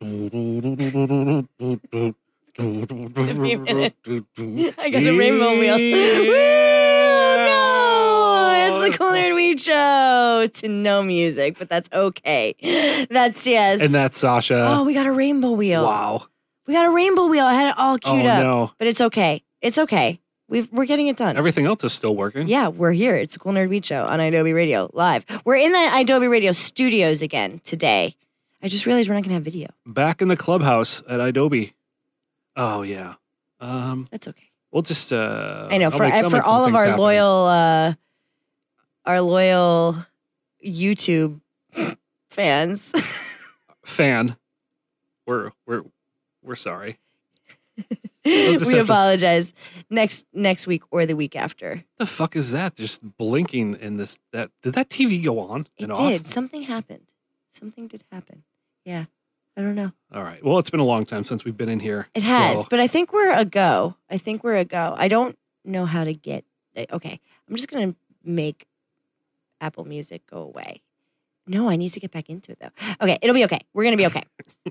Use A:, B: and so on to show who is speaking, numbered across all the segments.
A: I got a rainbow wheel. Woo! No, it's the Cool Nerd Weed show to no music, but that's okay. That's yes.
B: And that's Sasha.
A: oh, we got a rainbow wheel.
B: wow.
A: We got a rainbow wheel. I had it all
B: Oh
A: queued up,
B: no.
A: but it's okay. It's okay. We've, we're getting it done.
B: Everything else is still working.
A: Yeah, we're here. It's the Cool Nerd Weed Show on Adobe Radio live. We're in the Adobe Radio studios again today. I just realized we're not going to have video.
B: Back in the clubhouse at Adobe. Oh yeah. Um,
A: That's okay.
B: we'll just. Uh,
A: I know
B: I'll
A: for
B: make- I'll
A: for all of our
B: happen.
A: loyal uh our loyal YouTube fans.
B: fan, we're we're we're sorry. just
A: we
B: have to-
A: apologize next next week or the week after.
B: What the fuck is that? Just blinking in this. That did that TV go on
A: It did.
B: off?
A: Something happened. Something did happen. Yeah. I don't know.
B: All right. Well, it's been a long time since we've been in here.
A: It has,
B: so-
A: but I think we're a go. I think we're a go. I don't know how to get. Okay, I'm just gonna make Apple Music go away. No, I need to get back into it though. Okay, it'll be okay. We're gonna be okay.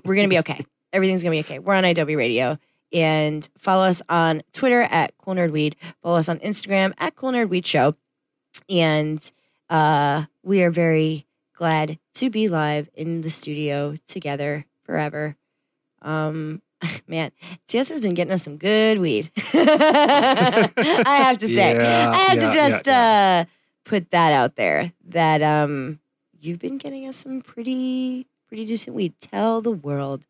A: we're gonna be okay. Everything's gonna be okay. We're on Adobe Radio. And follow us on Twitter at Cool Nerd Weed. Follow us on Instagram at Cool Nerd Weed Show. And uh, we are very glad to be live in the studio together forever. Um, man, TS has been getting us some good weed. I have to say,
B: Yeah,
A: I have
B: yeah,
A: to just
B: yeah.
A: uh put that out there that um you've been getting us some pretty pretty decent weed. Tell the world,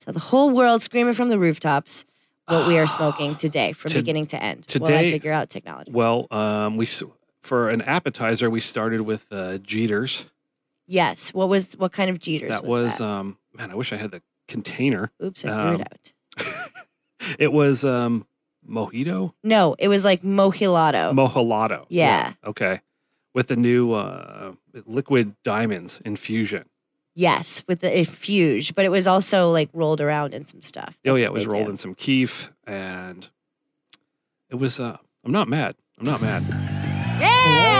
A: tell the whole world, screaming from the rooftops what we are smoking today from
B: To-
A: beginning to end. while I
B: today-
A: figure out technology.
B: Well, um, we for an appetizer we started with uh, Jeeters.
A: Yes. What was what kind of Jeeters?
B: that
A: was,
B: was
A: that?
B: um, man. I wish I had the container.
A: Oops, I threw
B: um,
A: it out.
B: it was um, mojito,
A: No, it was like mojilato.
B: mojilato.
A: Yeah.
B: Okay. With the new uh, liquid diamonds infusion.
A: yes, with the infuse, but it was also like rolled around in some stuff.
B: oh yeah, it was rolled
A: do.
B: in some keef, and it was. Uh, I'm not mad. I'm not mad.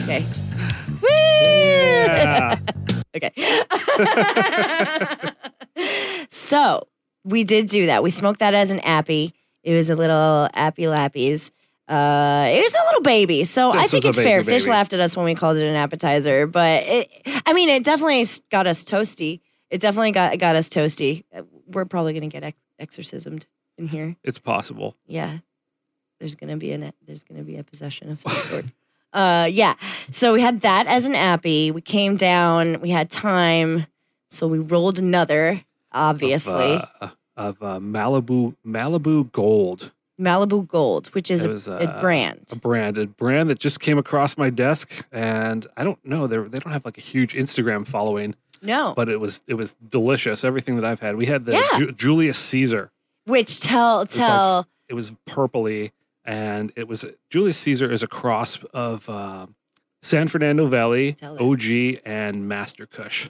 A: Okay.
B: Yeah.
A: Okay. so we did do that. We smoked that as an appy. It was a little appy lappies. Uh, it was a little baby, so
B: This
A: I think it's fair.
B: baby
A: Fish laughed at us when we called it an appetizer, but it, I mean, it definitely got us toasty. It definitely got got us toasty. Uh, We're probably gonna get ex- exorcismed in here.
B: It's possible.
A: Yeah, there's gonna be an there's gonna be a possession of some sort. Uh, yeah. So we had that as an appy. We came down. We had time, so we rolled another. Obviously,
B: Of, uh, of uh, Malibu Malibu Gold.
A: Malibu Gold, which is
B: It
A: a, a
B: uh,
A: brand.
B: a brand, a brand that just came across my desk, and I don't know, they they don't have like a huge Instagram following,
A: No,
B: but it was it was delicious. Everything that I've had, we had the
A: Yeah.
B: Ju- Julius Caesar.
A: Which tell
B: like-
A: tell
B: It was purpley, and it was Julius Caesar is a cross of uh, San Fernando Valley, OG, and Master Kush.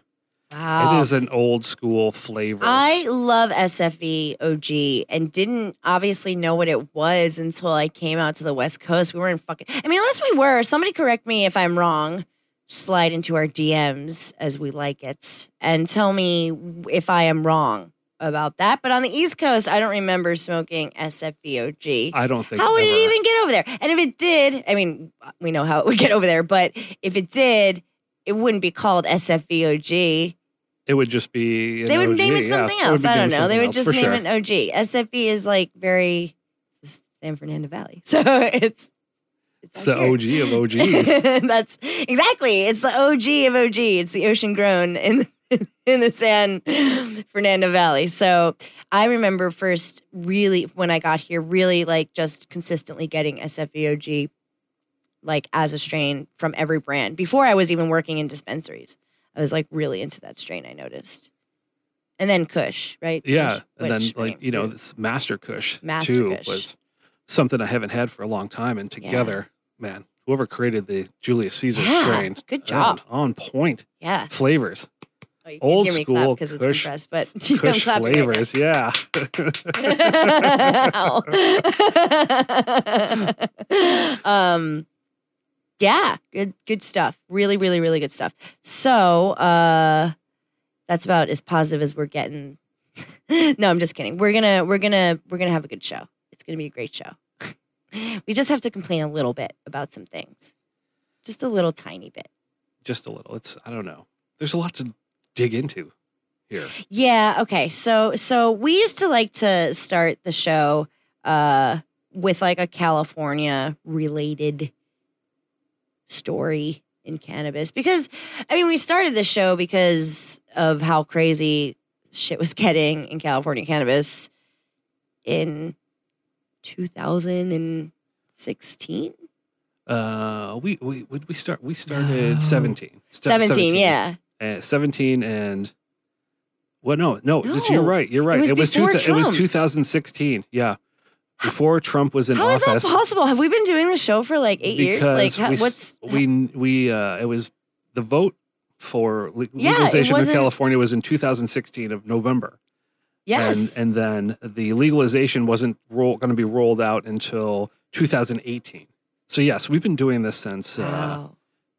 A: wow.
B: It is an old school flavor.
A: I love SFV OG and didn't obviously know what it was until I came out to the West Coast. We weren't fucking. I mean, unless we were. Somebody correct me if I'm wrong. Slide into our DMs as we like it and tell me if I am wrong about that. But on the East Coast, I don't remember smoking SFV OG.
B: I don't think
A: How would
B: ever-
A: it even get over there? And if it did, I mean, we know how it would get over there, but if it did, it wouldn't be called SFVOG.
B: It would just be.
A: They would
B: OG,
A: name it something
B: It would
A: else.
B: be
A: I don't know. They would just name
B: sure.
A: it OG. SFV is like very San Fernando Valley. So it's
B: It's the OG of OGs.
A: That's exactly. It's the OG of OG. It's the ocean grown in in the San Fernando Valley. So I remember first really when I got here, really like just consistently getting SFVOG like as a strain from every brand before I was even working in dispensaries. I was like really into that strain. I noticed, and then Kush, right?
B: Yeah,
A: Kush,
B: and then
A: which,
B: like you know this Master Kush
A: Master
B: too
A: Kush.
B: was something I haven't had for a long time, and together, man, whoever created the Julius Caesar
A: Yeah,
B: strain,
A: good job.
B: on point
A: yeah.
B: flavors,
A: Oh, you
B: Old
A: hear me
B: school
A: because it's
B: Kush-
A: compressed, but I'm
B: Kush
A: clapping right
B: flavors, yeah.
A: Um Yeah, good good stuff. Really, really, really good stuff. So uh that's about as positive as we're getting. no, I'm just kidding. We're gonna we're gonna we're gonna have a good show. It's gonna be a great show. we just have to complain a little bit about some things. Just a little tiny bit.
B: Just a little. It's I don't know. There's a lot to dig into here.
A: Yeah, okay. So so we used to like to start the show uh with like a California related story in cannabis because I mean we started the show because of how crazy shit was getting in California cannabis in 2016
B: Uh, we we we we start we started
A: No.
B: 17. St-
A: 17 yeah
B: Uh, 17 and well no no, it's- you're right you're right.
A: It was
B: two
A: before
B: thou- it was 2016 yeah. Before Trump was in
A: How is
B: office.
A: that possible? Have we been doing the show for like 8 years? Like how,
B: we,
A: what's
B: we we uh it was the vote for le-
A: Yeah, it
B: legalization in California was in 2016 of November.
A: Yes.
B: and and then the legalization wasn't roll, going to be rolled out until 2018 so yes we've been doing this since uh,
A: wow.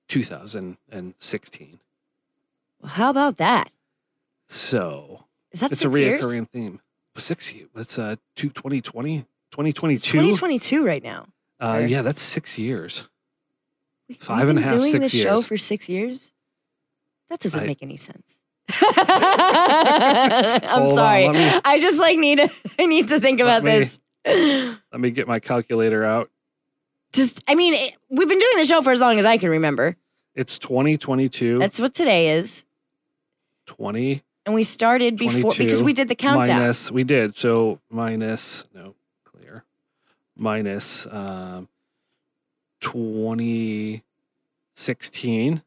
B: 2016
A: Well, how about that
B: so
A: is that
B: it's
A: six
B: a
A: years?
B: reoccurring theme. Six. ye- That's uh, two, 2020, 2022.
A: 2022 right now.
B: Uh,
A: or-
B: yeah, that's six years.
A: We-
B: Five
A: we've
B: and a
A: been
B: half,
A: doing
B: six
A: this show
B: years.
A: for six years. That doesn't
B: I-
A: make any sense. I'm
B: Hold on,
A: sorry.
B: let me-
A: I just like need to. I need to think
B: Let
A: about
B: me-
A: this.
B: Let me get my calculator out.
A: Just, I mean, it, we've been doing the show for as long as I can remember.
B: It's 2022,
A: That's what today is,
B: 20
A: and we started before because we did the countdown.
B: minus, we did. So minus, no, clear, minus um, 2016.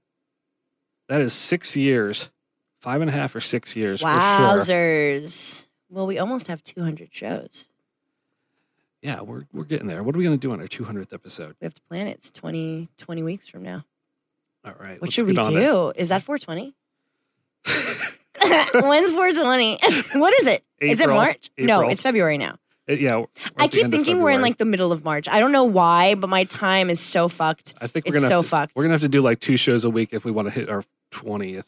B: That is six years, five and a half or six years. For sure.
A: Wowzers! Well, we almost have 200 shows.
B: Yeah, we're, we're getting there. What are we going to do on our 200th episode?
A: We have to plan it. It's 20, 20 weeks from now.
B: All right.
A: What should we do? Is that 420? When's 420? what is it? Is it
B: April.
A: March? No, it's February now.
B: Uh, yeah.
A: I keep thinking we're in like the middle of March. I don't know why, but my time is so fucked.
B: I think we're
A: It's
B: gonna
A: so
B: have to,
A: fucked.
B: We're gonna have to do like two shows a week if we want to hit our twentieth,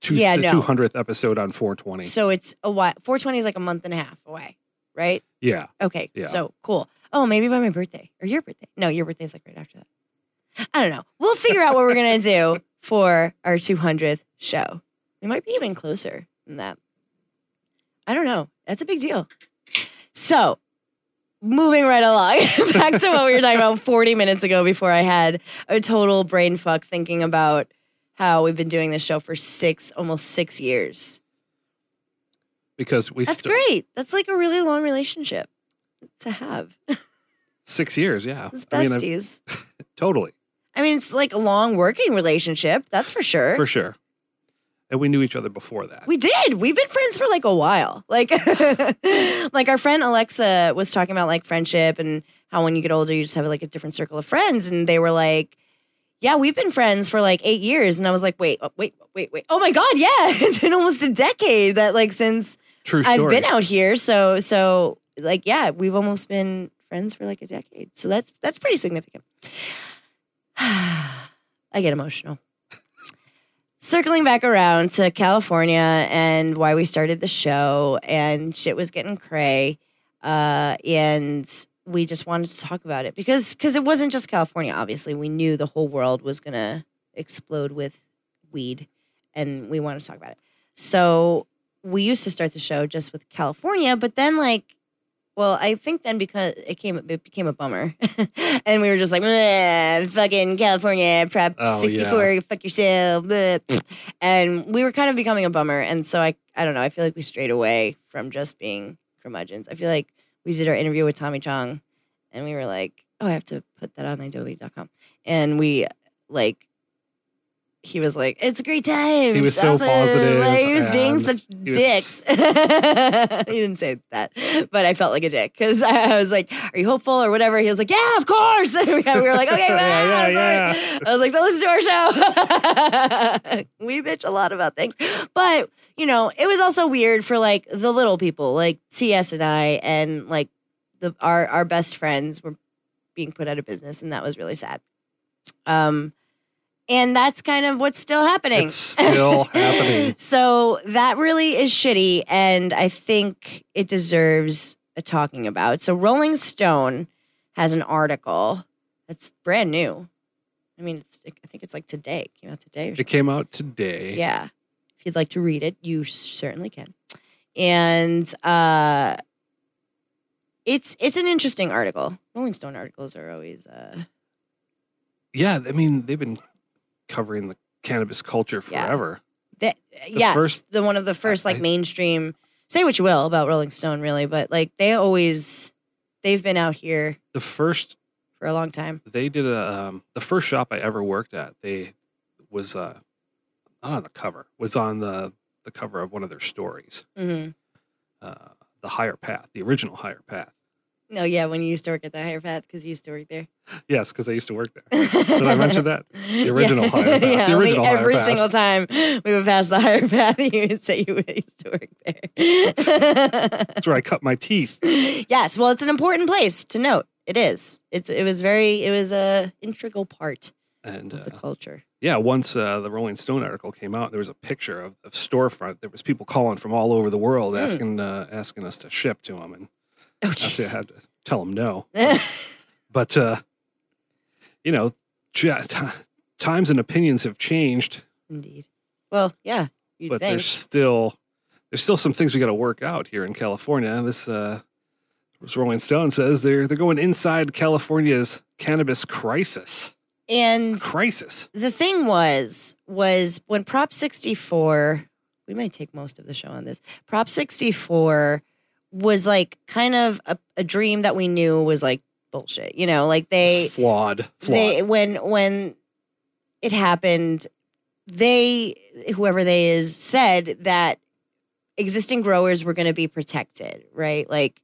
B: two,
A: Yeah, no.
B: two hundredth episode on four twenty.
A: So it's a while. 420 is like a month and a half away, right?
B: Yeah,
A: Okay.
B: Yeah.
A: So cool. Oh, maybe by my birthday or your birthday. No, your birthday is like right after that. I don't know. We'll figure out what we're going to do for our 200th show. We might be even closer than that. I don't know. That's a big deal. So, moving right along, back to what we were talking about 40 minutes ago before I had a total brain fuck thinking about how we've been doing this show for six, almost six years.
B: because we
A: That's
B: st-
A: great. That's like a really long relationship to have.
B: six years. Yeah,
A: It's
B: I mean,
A: besties.
B: totally
A: I mean, it's like a long working relationship. That's for sure.
B: for sure. And we knew each other before that.
A: we did. We've been friends for like a while. Like, like our friend Alexa was talking about like friendship and how when you get older, you just have like a different circle of friends. And they were like, "Yeah, we've been friends for like eight years." And I was like, "Wait, oh, wait, wait, wait! Oh my god, yeah! It's been almost a decade that like since
B: True story.
A: I've been out here. So, so like, yeah, we've almost been friends for like a decade. So that's that's pretty significant. I get emotional. Circling back around to California and why we started the show, and shit was getting cray, uh, and we just wanted to talk about it because because it wasn't just California. Obviously, we knew the whole world was gonna explode with weed, and we wanted to talk about it. So we used to start the show just with California, but then like, well, I think then because it came, it became a bummer, and we were just like, fucking California, Prop
B: Oh,
A: sixty four, fuck yourself, bleh." and we were kind of becoming a bummer, and so I, I don't know, I feel like we strayed away from just being curmudgeons. I feel like we did our interview with Tommy Chong, and we were like, oh, I have to put that on Adobe.com, and we like. He was like, "It's a great time."
B: He was so
A: awesome."
B: positive,
A: Like, he was being such
B: he was-
A: dicks. he didn't say that, but I felt like a dick because I was like, "Are you hopeful or whatever?" He was like, "Yeah, of course." And we were like, "Okay,
B: Yeah,
A: wow,
B: yeah.
A: I was like, "So listen to our show." we bitch a lot about things, but you know, it was also weird for like the little people, like TS and I, and like the our our best friends were being put out of business, and that was really sad. Um, and that's kind of what's still happening.
B: It's still happening.
A: So that really is shitty, and I think it deserves a talking about. So Rolling Stone has an article that's brand new. I mean, it's, I think it's like today. It came out today.
B: It came out today.
A: Yeah. If you'd like to read it, you certainly can. And uh it's it's an interesting article. Rolling Stone articles are always uh
B: Yeah, I mean, they've been covering the cannabis culture
A: Yeah.
B: forever.
A: that yes,
B: first-
A: the one of the first like
B: I-
A: mainstream say what you will about Rolling Stone really, but like they always they've been out here
B: The first
A: for a long time.
B: they did a um, the first shop I ever worked at. They was uh, not on the cover. Was on the the cover of one of their stories.
A: hmm
B: Uh, the Higher Path, the original Higher Path.
A: Oh yeah, when you used to work at the Higher Path because you used to work there.
B: Yes, because I used to work there. Did I mention that?
A: The
B: original Higher Path.
A: Yeah,
B: The original
A: every
B: Path.
A: single time we would pass the Higher Path, you would say you used to work there.
B: That's where I cut my teeth.
A: yes, well, it's an important place to note. It is. It's. It was very. It was a integral part
B: And
A: of the
B: uh,
A: culture.
B: yeah, once uh, the Rolling Stone article came out, there was a picture of, of storefront. There was people calling from all over the world
A: Mm.
B: asking uh, asking us to ship to them, and
A: Oh,
B: actually I had to tell him no. But uh, you know, times and opinions have changed,
A: Indeed. Well, yeah.
B: But
A: think.
B: there's still there's still some things we got to work out here in California. This uh, this Rolling Stone says they're they're going inside California's cannabis crisis.
A: And
B: Crisis.
A: the thing was, was when Prop 64, we might take most of the show on this. Prop 64 was like kind of a, a dream that we knew was like bullshit. You know, like they
B: flawed. Flawed.
A: they when when it happened they whoever they is said that existing growers were going to be protected right like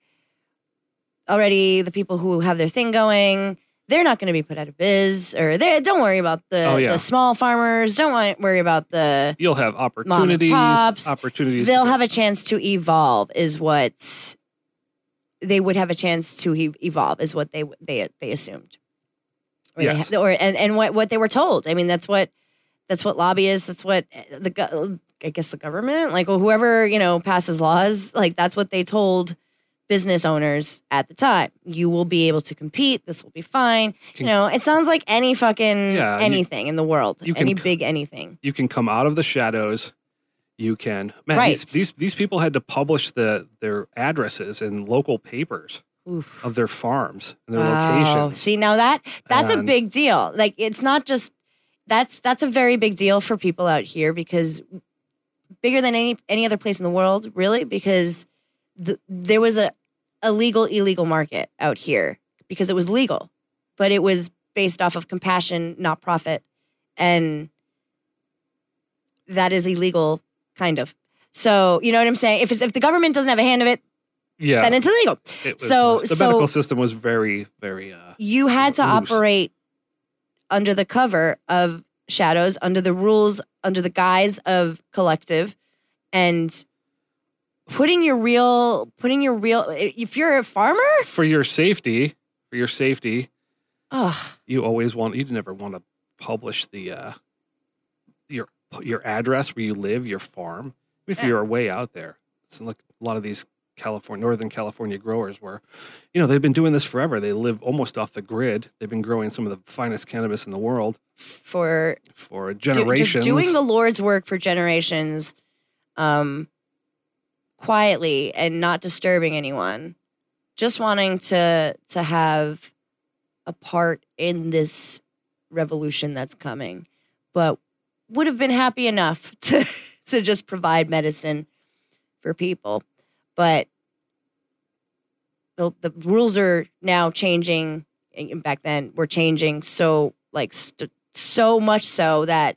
A: already the people who have their thing going they're not going to be put out of biz or they don't worry about the
B: Oh, yeah.
A: the small farmers don't worry about the
B: You'll have opportunities.
A: pops,
B: Opportunities.
A: they'll have a chance to evolve is what they would have a chance to evolve is what they they they assumed or,
B: Yes.
A: they, or and, and what what they were told i mean that's what that's what lobbyists that's what eh, the i guess the government like whoever you know passes laws like that's what they told business owners at the time you will be able to compete this will be fine
B: Can-
A: you know it sounds like any fucking
B: Yeah, you-
A: anything in the world
B: you
A: any
B: c-
A: big anything
B: you can come out of the shadows. You can. Man,
A: Right.
B: these, these these people had to publish the their addresses in local papers
A: Oof.
B: of their farms and their
A: Wow.
B: locations.
A: See now that that's a big deal. Like it's not just that's that's a very big deal for people out here because bigger than any any other place in the world, really, because the, there was a a legal illegal market out here because it was legal, but it was based off of compassion, not profit, and that is illegal, kind of. So you know what I'm saying? If it's, if the government doesn't have a hand of it,
B: Yeah.
A: then it's illegal.
B: it was,
A: so-
B: the
A: so-
B: medical system was very very uh,
A: you had to
B: Loose.
A: operate under the cover of shadows under the rules under the guise of collective and putting your real putting your real if you're a farmer
B: for your safety. For your safety,
A: oh
B: you always want. You never want to publish the uh, your your address where you live, your farm. If
A: Yeah.
B: you're way out there, it's like a lot of these California, Northern California growers were, you know, they've been doing this forever. They live almost off the grid. They've been growing some of the finest cannabis in the world
A: for
B: for
A: do- just
B: generations.
A: doing the lord's work for generations um quietly and not disturbing anyone. Just wanting to to have a part in this revolution that's coming but would have been happy enough to to just provide medicine for people. But the the rules are now changing back then were changing so like st- so much so that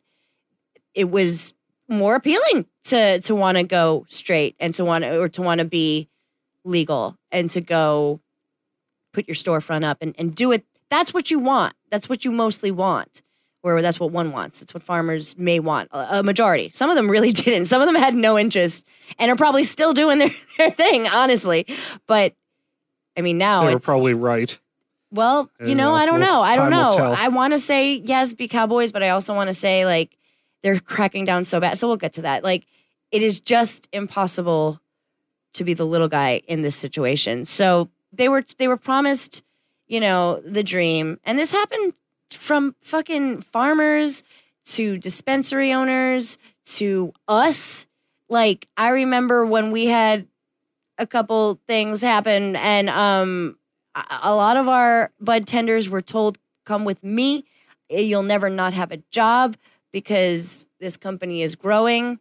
A: it was more appealing to to want to go straight and to want or to want to be legal and to go put your storefront up and, and do it. That's what you want. That's what you mostly want or that's what one wants. That's what farmers may want a, a majority. Some of them really didn't. Some of them had no interest and are probably still doing their, their thing honestly. But i mean now they're
B: probably right.
A: Well, you know,
B: uh,
A: I don't
B: we'll-
A: know. I don't know. I want to say yes, be cowboys, but I also want to say like they're cracking down so bad. So we'll get to that. Like it is just impossible to be the little guy in this situation. So they were they were promised, you know, the dream, and this happened from fucking farmers to dispensary owners to us. Like I remember when we had a couple things happen, and um, a lot of our bud tenders were told, "Come with me. You'll never not have a job because this company is growing.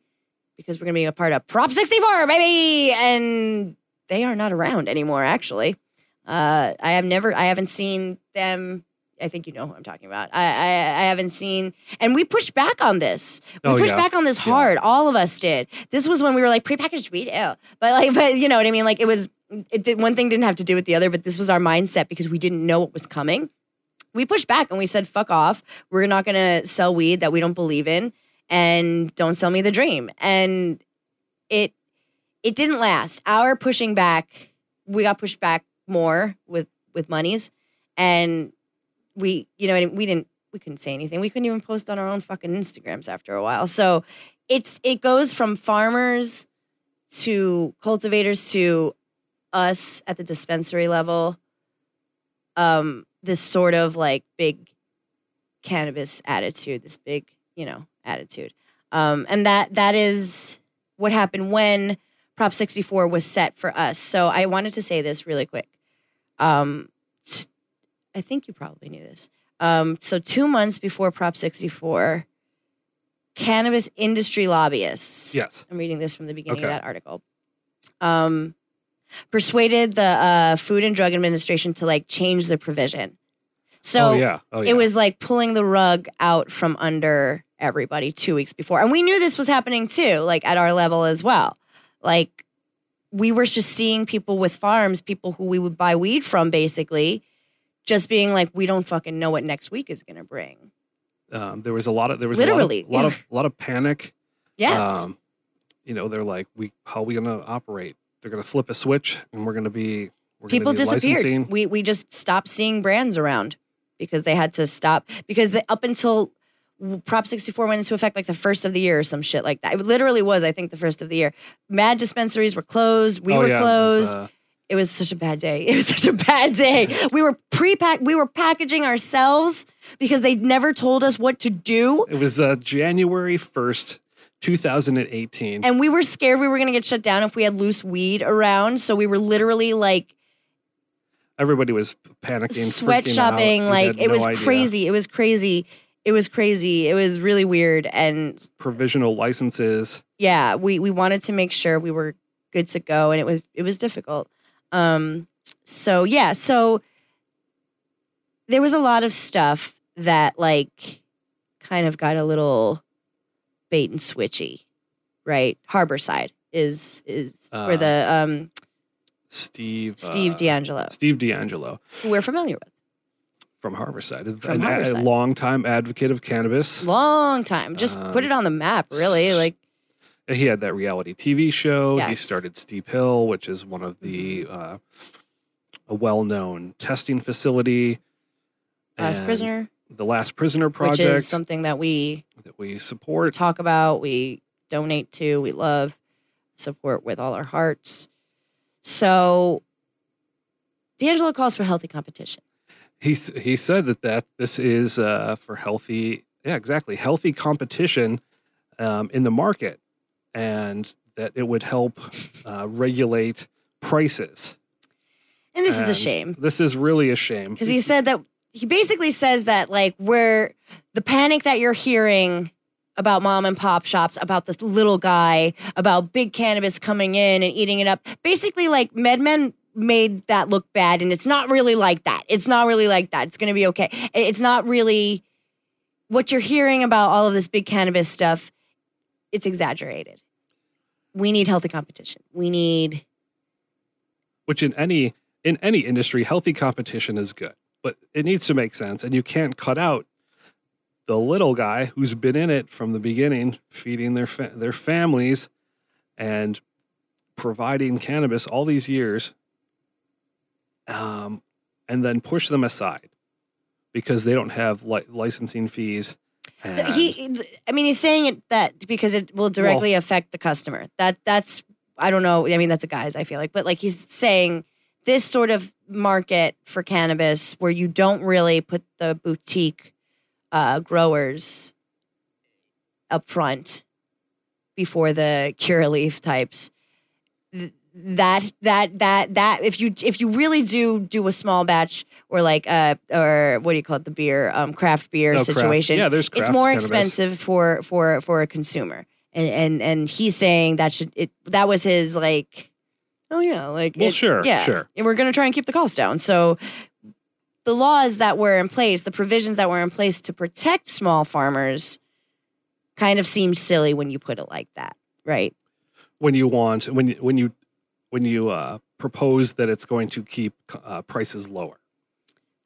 A: Because we're going to be a part of Prop 64, baby." And they are not around anymore. Actually, uh, I have never, I haven't seen them. I think you know who I'm talking about. I, I, I haven't seen, and we pushed back on this. We
B: Oh,
A: pushed
B: yeah.
A: back on this hard. All of us did. This was when we were like prepackaged weed, ew. But like, but you know what I mean? Like it was. It did one thing didn't have to do with the other, but this was our mindset because we didn't know what was coming. We pushed back and we said, "Fuck off! We're not going to sell weed that we don't believe in, and don't sell me the dream." And it it didn't last. Our pushing back, we got pushed back more with with monies, and we, you know, we didn't we couldn't say anything. We couldn't even post on our own fucking Instagrams after a while. So it's it goes from farmers to cultivators to us at the dispensary level. Um, this sort of like big cannabis attitude, this big, you know, attitude. Um, and that that is what happened when Prop 64 was set for us. So I wanted to say this really quick. Um, t- I think you probably knew this. Um, so two months before Prop 64, cannabis industry lobbyists.
B: Yes.
A: I'm reading this from the beginning
B: Okay.
A: of that article. Um, persuaded the uh, Food and Drug Administration to like change the provision. So
B: oh yeah. Oh yeah.
A: it was like pulling the rug out from under everybody two weeks before. And we knew this was happening too, like at our level as well. Like we were just seeing people with farms, people who we would buy weed from basically, just being like, we don't fucking know what next week is gonna bring.
B: um, there was a lot of there was
A: Literally.
B: a lot of, lot of lot of panic.
A: Yes.
B: Um, you know, they're like, we how are we going to operate? They're going to flip a switch, and we're going to be we're gonna
A: people disappeared.
B: licensing.
A: We we just stopped seeing brands around because they had to stop because the, up until Prop 64 went into effect like the first of the year or some shit like that. It literally was, I think, the first of the year. Mad dispensaries were closed. We
B: Oh,
A: were
B: yeah, it was,
A: closed.
B: uh,
A: it was such a bad day. It was such a bad day. We were pre-pack. We were packaging ourselves because they never told us what to do,
B: it was uh, January first, two thousand and eighteen.
A: and we were scared we were going to get shut down if we had loose weed around. So we were literally like
B: Everybody was panicking,
A: sweat shopping. Like it
B: no
A: was
B: idea.
A: crazy. It was crazy. It was crazy. It was really weird. And
B: Provisional licenses.
A: yeah, we we wanted to make sure we were good to go, and it was it was difficult. Um, so yeah, so there was a lot of stuff that like kind of got a little bait and switchy, right? Harborside is is where
B: Uh,
A: the um
B: Steve
A: Steve
B: uh,
A: DeAngelo,
B: Steve DeAngelo
A: who we're familiar with,
B: from Harborside,
A: From
B: an- a
A: long
B: time advocate of cannabis.
A: long time, just put
B: Um,
A: it on the map, really. Like
B: He had that reality TV show. He started Steep Hill, which is one of the uh, a well-known testing facility.
A: Last
B: And
A: Prisoner,
B: the Last Prisoner Project, which
A: is something that we
B: that we support.
A: talk about, we donate to, we love, support with all our hearts. So DeAngelo calls for healthy competition.
B: He he said that that this is uh, for healthy, yeah, exactly, healthy competition um, in the market, and that it would help uh, regulate prices.
A: And this is a shame
B: This is really a shame
A: because he said that he basically says that like where the panic that you're hearing about mom and pop shops, about this little guy, about big cannabis coming in and eating it up. Basically, like MedMen made that look bad, and it's not really like that. It's not really like that. It's going to be okay. It's not really what you're hearing about all of this big cannabis stuff. It's exaggerated. We need healthy competition. We need
B: which in any in any industry healthy competition is good but it needs to make sense and you can't cut out the little guy who's been in it from the beginning feeding their fa- their families and providing cannabis all these years um and then push them aside because they don't have li- licensing fees. And
A: He, I mean, he's saying it that because it will directly affect the customer. That that's I don't know. I mean, that's a guy's. I feel like, but like he's saying this sort of market for cannabis where you don't really put the boutique uh, growers up front before the Curaleaf types. That that that that if you if you really do do a small batch or like uh or what do you call it the beer um craft beer
B: Oh, craft-
A: situation
B: yeah, there's
A: it's more
B: cannabis.
A: expensive for for for a consumer and and and he's saying that should it that was his like oh yeah like
B: Well,
A: it-
B: sure,
A: yeah
B: sure.
A: and we're gonna try and keep the cost down so the laws that were in place the provisions that were in place to protect small farmers kind of seemed silly when you put it like that right
B: when you want when you when you when you uh, propose that it's going to keep uh, prices lower.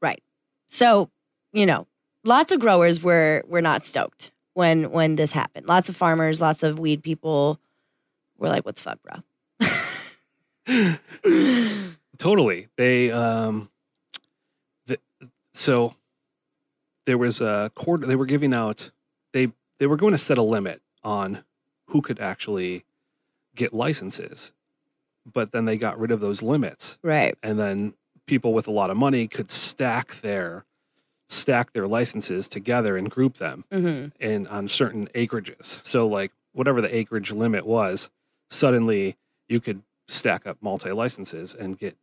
B: Right?
A: So you know lots of growers were were not stoked when when this happened lots of farmers lots of weed people were like what the fuck bro
B: Totally. They um the, so there was a quarter they were giving out they they were going to set a limit on who could actually get licenses. But then they got rid of those limits
A: right
B: and then people with a lot of money could stack their stack their licenses together and group them
A: hmm
B: and on certain acreages. So like whatever the acreage limit was, suddenly you could stack up multi licenses and get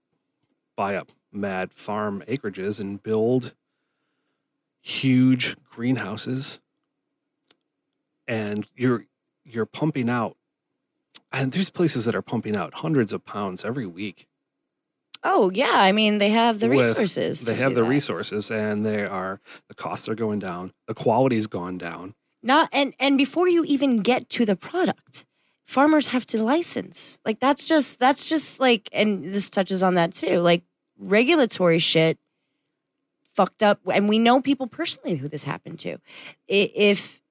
B: buy up mad farm acreages and build huge greenhouses. And you're you're pumping out and there's places that are pumping out hundreds of pounds every week.
A: Oh yeah i mean they have the
B: With-
A: resources
B: they have the
A: that.
B: resources and they are the costs are going down the quality's gone down.
A: Not and and before you even get to the product farmers have to license. Like that's just that's just like and this touches on that too like regulatory shit fucked up and we know people personally who this happened to. If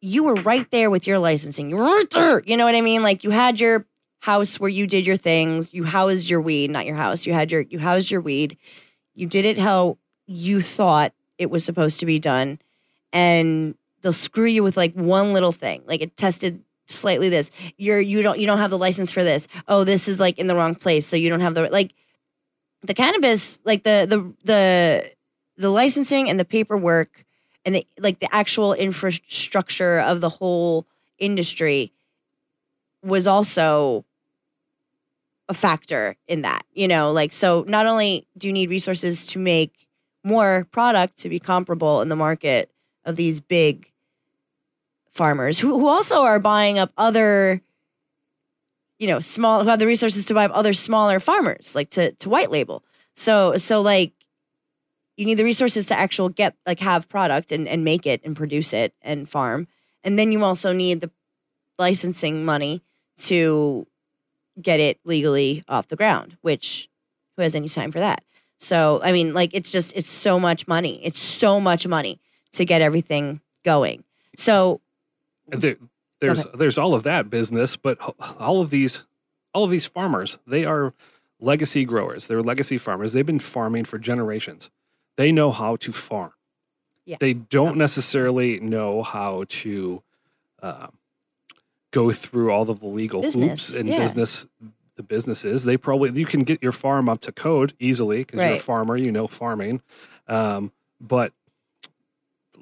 A: you were right there with your licensing you were right there you know what i mean? Like you had your house where you did your things you housed your weed not your house you had your you housed your weed you did it how you thought it was supposed to be done and they'll screw you with like one little thing. Like it tested slightly this. You're you don't you don't have the license for this. Oh this is like in the wrong place so you don't have the like the cannabis like the the the the licensing and the paperwork and the like the actual infrastructure of the whole industry was also a factor in that you know? Like so not only do you need resources to make more product to be comparable in the market of these big farmers who, who also are buying up other you know small who have the resources to buy up other smaller farmers like to to white label. So so like you need the resources to actual get like have product and, and make it and produce it and farm. And then you also need the licensing money to get it legally off the ground which who has any time for that? So i mean like it's just it's so much money. It's so much money to get everything going. So
B: there, there's there's all of that business, but all of these all of these farmers, they are legacy growers. They're legacy farmers. They've been farming for generations. They know how to farm.
A: Yeah.
B: They don't necessarily know how to uh, go through all of the legal
A: Business,
B: hoops and
A: yeah.
B: business the businesses. They probably you can get your farm up to code easily because you're a farmer. You know farming, um, but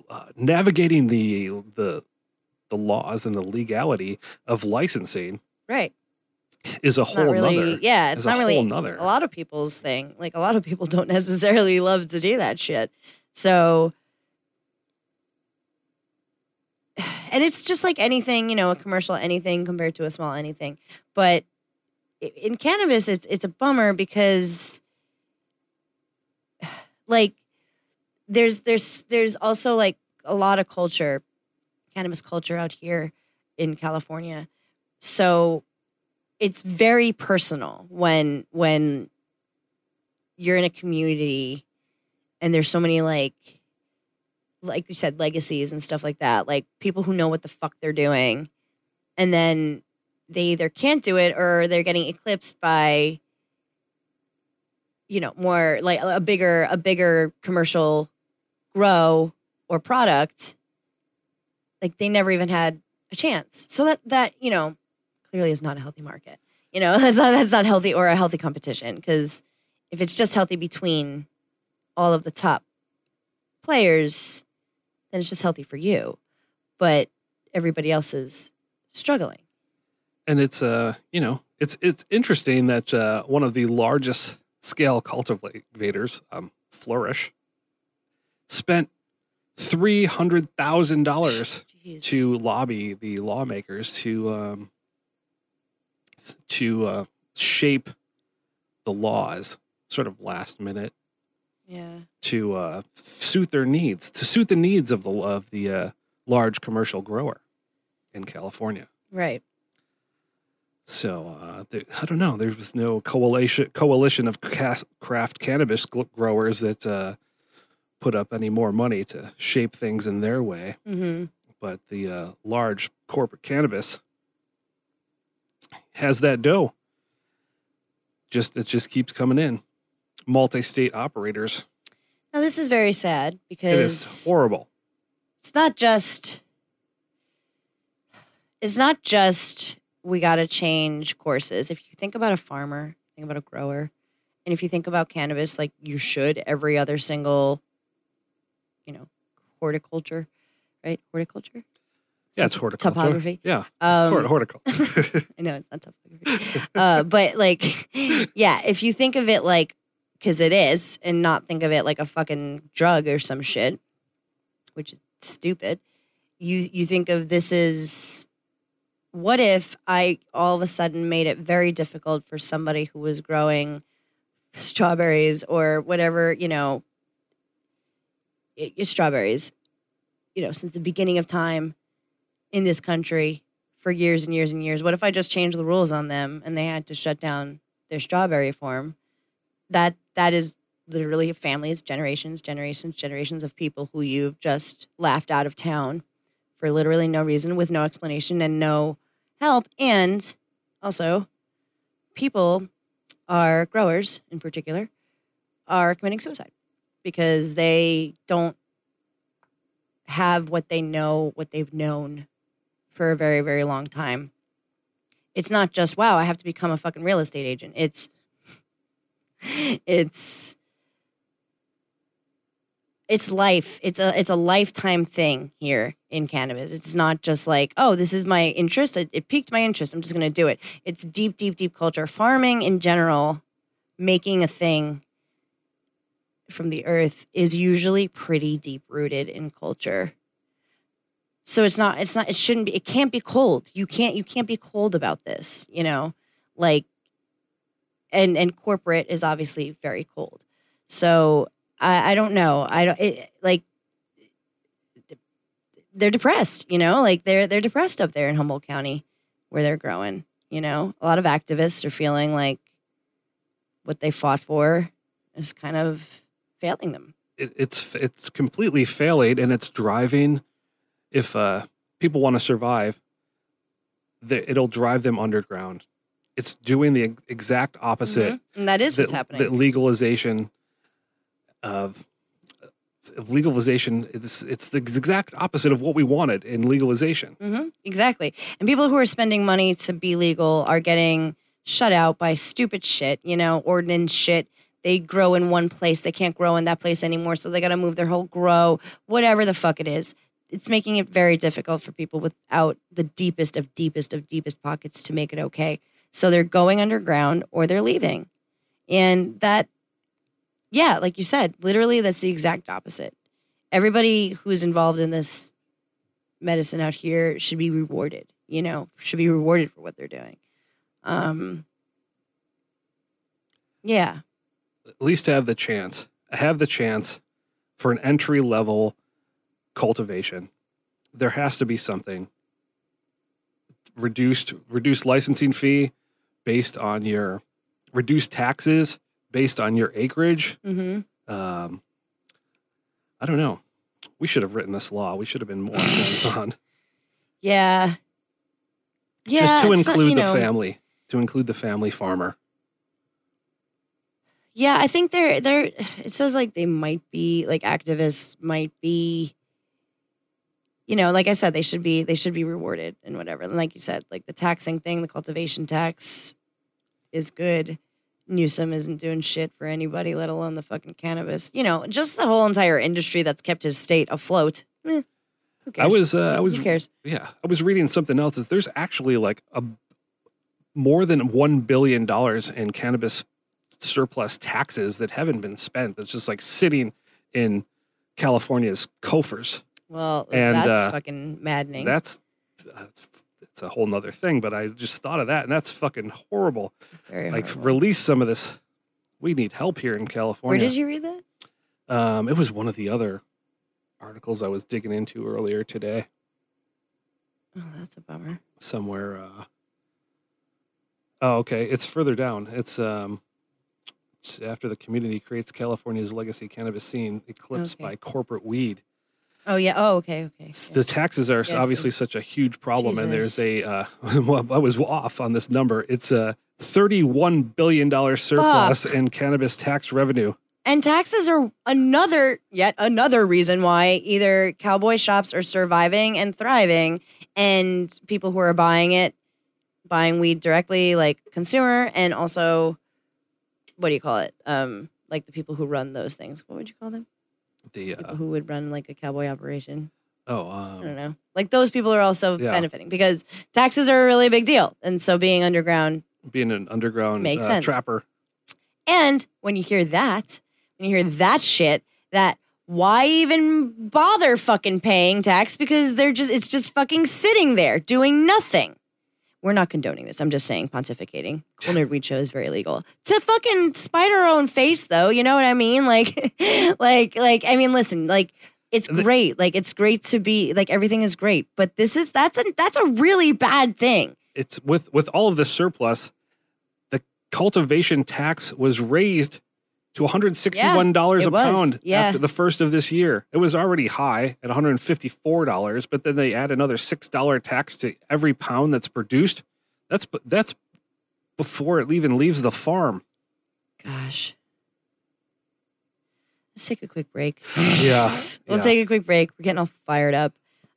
B: uh, navigating the the the laws and the legality of licensing
A: right
B: is a
A: It's
B: whole
A: really
B: nother.
A: yeah it's not really
B: nother.
A: a lot of people's thing like a lot of people don't necessarily love to do that shit so and it's just like anything you know a commercial anything compared to a small anything but in cannabis it's it's a bummer because like there's there's there's also like a lot of culture cannabis culture out here in California. So it's very personal when when you're in a community and there's so many like like you said legacies and stuff like that like people who know what the fuck they're doing. And then they either can't do it or they're getting eclipsed by you know, more like a bigger a bigger commercial grow or product, like they never even had a chance. So that that you know clearly is not a healthy market. You know, that's not that's not healthy or a healthy competition because if it's just healthy between all of the top players, then it's just healthy for you. But everybody else is struggling.
B: and it's uh you know it's it's interesting that uh, one of the largest scale cultivators, um, Flourish, spent three hundred thousand dollars to lobby the lawmakers to um, to uh, shape the laws, sort of last minute,
A: yeah.
B: to uh, suit their needs, to suit the needs of the of the uh, large commercial grower in California.
A: Right.
B: So uh, there, I don't know. There was no coalition coalition of craft cannabis growers that uh, put up any more money to shape things in their way.
A: Mm-hmm.
B: But the uh, large corporate cannabis has that dough. Just it just keeps coming in. Multi-state operators.
A: Now this is very sad because
B: is horrible.
A: it's not just it's not just we got to change courses. If you think about a farmer, think about a grower, and if you think about cannabis, like you should every other single, horticulture, right? Horticulture.
B: Yeah, it's horticulture.
A: Topography.
B: Yeah,
A: Um,
B: hort- horticulture.
A: I know it's not topography, uh, but like, yeah, if you think of it like, because it is, and not think of it like a fucking drug or some shit, which is stupid. You you think of this as, what if I all of a sudden made it very difficult for somebody who was growing strawberries or whatever you know, i- i- strawberries, you know, since the beginning of time in this country for years and years and years. What if I just changed the rules on them and they had to shut down their strawberry farm? That that is literally families, generations, generations, generations of people who you've just laughed out of town for literally no reason, with no explanation and no help. And also, people are growers in particular are committing suicide because they don't have what they know, what they've known for a very, very long time. It's not just, wow, I have to become a fucking real estate agent. It's, it's, it's life. It's a, it's a lifetime thing here in cannabis. It's not just like, oh, this is my interest. It, it piqued my interest. I'm just going to do it. It's deep, deep, deep culture. Farming in general, making a thing from the earth is usually pretty deep rooted in culture. So it's not it's not it shouldn't be it can't be cold. You can't you can't be cold about this you know? Like and and corporate is obviously very cold. So i i don't know. I don't it, like they're depressed you know? Like they're they're depressed up there in humboldt county where they're growing you know? A lot of activists are feeling like what they fought for is kind of failing them
B: it, it's it's completely failing and it's driving if uh, people want to survive the, it'll drive them underground it's doing the exact opposite
A: Mhm. and that is
B: that,
A: what's happening
B: that legalization of of legalization it's it's the exact opposite of what we wanted in legalization
A: hmm Exactly. And people who are spending money to be legal are getting shut out by stupid shit, you know, ordinance shit. They grow in one place, they can't grow in that place anymore, so they got to move their whole grow, whatever the fuck it is. It's making it very difficult for people without the deepest of deepest of deepest pockets to make it okay. So they're going underground or they're leaving. And that, yeah, like you said, literally that's the exact opposite. Everybody who's involved in this medicine out here should be rewarded, you know, should be rewarded for what they're doing. Um, yeah.
B: At least have the chance have the chance for an entry level cultivation. There has to be something. Reduced reduced licensing fee based on your reduced taxes based on your acreage.
A: Hmm
B: um, i don't know. We should have written this law. We should have been more hands on.
A: Yeah. Yeah.
B: just to include the
A: know,
B: family to include the family farmer
A: Yeah, I think they're they're. It says like they might be like activists might be. You know, like I said, they should be they should be rewarded and whatever. And like you said, like the taxing thing, the cultivation tax, is good. Newsom isn't doing shit for anybody, let alone the fucking cannabis. You know, just the whole entire industry that's kept his state afloat. Eh, who
B: I was uh, I was
A: who cares?
B: yeah I was reading something else. Is there's actually like a more than one billion dollars in cannabis surplus taxes that haven't been spent. That's just like sitting in California's coffers.
A: Well,
B: And,
A: that's
B: uh,
A: fucking maddening.
B: That's that's it's a whole nother thing. But I just thought of that, and that's fucking horrible.
A: Very
B: Like
A: horrible.
B: release some of this. We need help here in California.
A: Where did you read that?
B: Um, it was one of the other articles I was digging into earlier today.
A: Oh, that's a bummer.
B: somewhere. Uh, oh, okay. It's further down. It's um, after the community creates California's legacy cannabis scene, eclipsed
A: Okay.
B: by corporate weed.
A: Oh yeah. Oh okay. Okay. Yeah.
B: The taxes are
A: Yes,
B: obviously such a huge problem, and there's
A: Jesus.
B: a. Uh, well, I was off on this number. It's a thirty-one billion dollar surplus in cannabis tax revenue.
A: And taxes are another, yet another reason why either cowboy shops are surviving and thriving, and people who are buying it, buying weed directly, like consumer, and also, what do you call it? Um, like the people who run those things. What would you call them?
B: The
A: People
B: uh,
A: who would run like a cowboy operation.
B: oh,
A: I don't
B: um,
A: know. Like those people are also
B: Yeah.
A: benefiting because taxes are a really big deal, and so being underground
B: being an underground
A: Makes
B: uh,
A: sense.
B: trapper.
A: And when you hear that, when you hear that shit, that why even bother fucking paying tax because they're just it's just fucking sitting there doing nothing. We're not condoning this. I'm just saying pontificating. Cool Nerd Weed Show is very legal. To fucking spite our own face though, you know what I mean? Like like like I mean listen, like it's great. Like it's great to be like everything is great, but this is that's a that's a really bad thing.
B: it's with with all of this surplus, the cultivation tax was raised to $161
A: it
B: a pound
A: yeah.
B: after the first of this year. It was already high at $154, but then they add another $6 tax to every pound that's produced. That's that's before it even leaves the farm.
A: Gosh. Let's take a quick break.
B: Yeah,
A: we'll
B: yeah.
A: take a quick break. We're getting all fired up.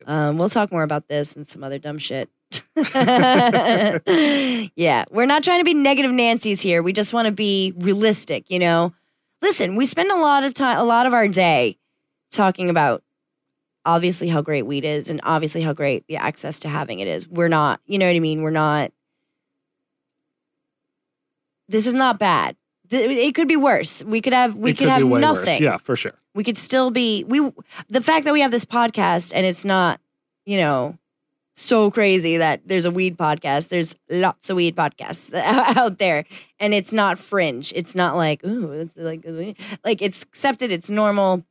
A: Um, we'll talk more about this and some other dumb shit. yeah, we're not trying to be negative Nancy's here. We just want to be realistic, you know? Listen, we spend a lot of time, a lot of our day talking about obviously how great weed is and obviously how great the access to having it is. We're not, you know what I mean? We're not, this is not bad. It could be worse. We could have, we
B: It
A: could, have
B: way worse.
A: nothing
B: Yeah, for sure.
A: we could still be we the fact that we have this podcast and it's not you know so crazy that there's a weed podcast. There's lots of weed podcasts out there. And it's not fringe. It's not like ooh like like it's accepted. It's normal.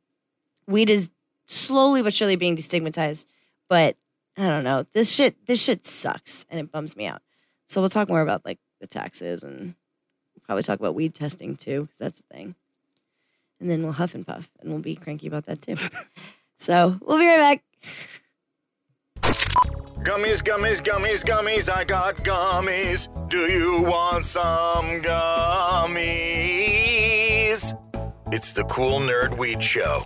A: Weed is slowly but surely being destigmatized. But i don't know. This shit this shit sucks and it bums me out. So we'll talk more about like the taxes and probably talk about weed testing too because that's a thing. And then we'll huff and puff and we'll be cranky about that too. so we'll be right back.
C: Gummies, gummies, gummies, gummies, I got gummies. Do you want some gummies? It's the Cool Nerd Weed Show.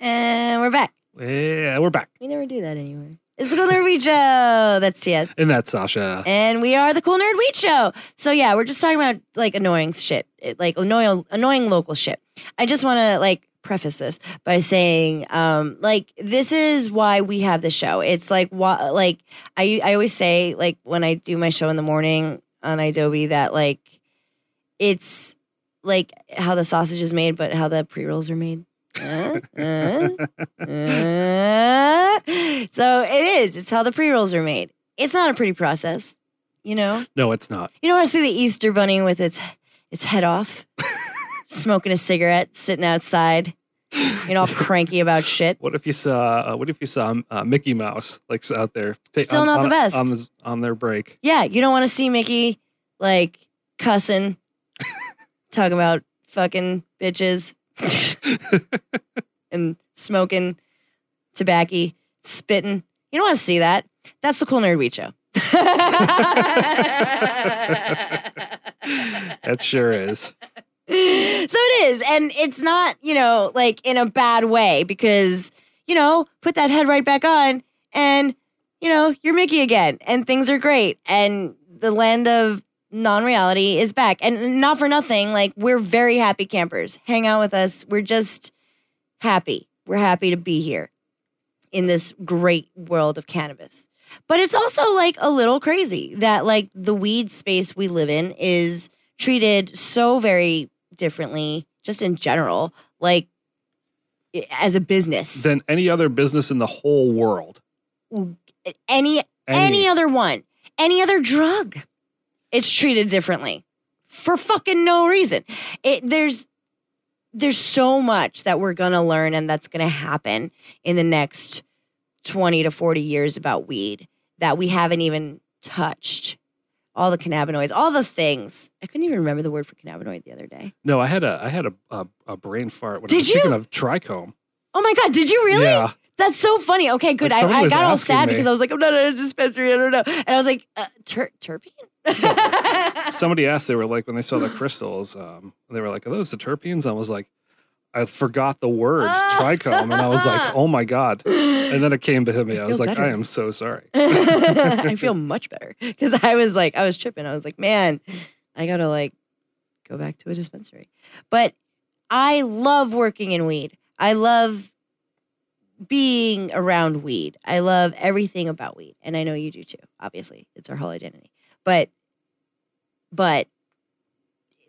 A: And we're back.
B: Yeah, we're back.
A: We never do that anywhere. It's the Cool Nerd Weed Show. That's TS.
B: And that's Sasha.
A: And we are the Cool Nerd Weed Show. So yeah, we're just talking about like annoying shit, It- like annoying, annoying local shit. I just want to like preface this by saying, um, like this is why we have the show. It's like what, like I, I always say, like when I do my show in the morning on Adobe, that like it's like how the sausage is made, but how the pre rolls are made. Uh, uh, uh. So it is. It's how the pre rolls are made. It's not a pretty process, you know.
B: No, it's not.
A: You know, I see the Easter bunny with its its head off, smoking a cigarette, sitting outside, you know, all cranky about shit.
B: What if you saw? Uh, what if you saw uh, Mickey Mouse like out there? ta-
A: Still not the best.
B: on, on their break.
A: Yeah, you don't want to see Mickey like cussing, talking about fucking bitches, and smoking tobacco, spitting. You don't want to see that. That's the cool nerd weed show.
B: That sure is.
A: so it is. And it's not, you know, like in a bad way because, you know, put that head right back on and, you know, you're Mickey again and things are great. And the land of non reality is back. And not for nothing, like we're very happy campers. Hang out with us. We're just happy. We're happy to be here in this great world of cannabis. But it's also like a little crazy that like the weed space we live in is treated so very differently just in general like as a business.
B: Than any other business in the whole world.
A: any any. other one. Any other drug. It's treated differently. For fucking no reason. It there's there's so much that we're gonna learn and that's gonna happen in the next 20 to 40 years about weed that we haven't even touched all the cannabinoids all the things i couldn't even remember the word for cannabinoid the other day
B: No, I had a I had a a, a brain fart when I
A: Did
B: was thinking
A: you?
B: of trichome.
A: oh my god did you really
B: Yeah.
A: That's so funny. Okay, good.
B: Like,
A: I, I got all sad
B: me.
A: because I was like, I'm not at a dispensary. I don't know. And I was like, uh, ter- terpene?
B: Somebody asked, they were like, when they saw the crystals, um, they were like, are those the terpenes? I was like, I forgot the word ah. trichome. And I was like, oh my God. And then it came to me. I was like,
A: better.
B: I am so sorry.
A: I feel much better because I was like, I was tripping. I was like, man, I gotta like go back to a dispensary. But I love working in weed. I love being around weed. I love everything about weed, and I know you do too. Obviously, it's our whole identity. But, but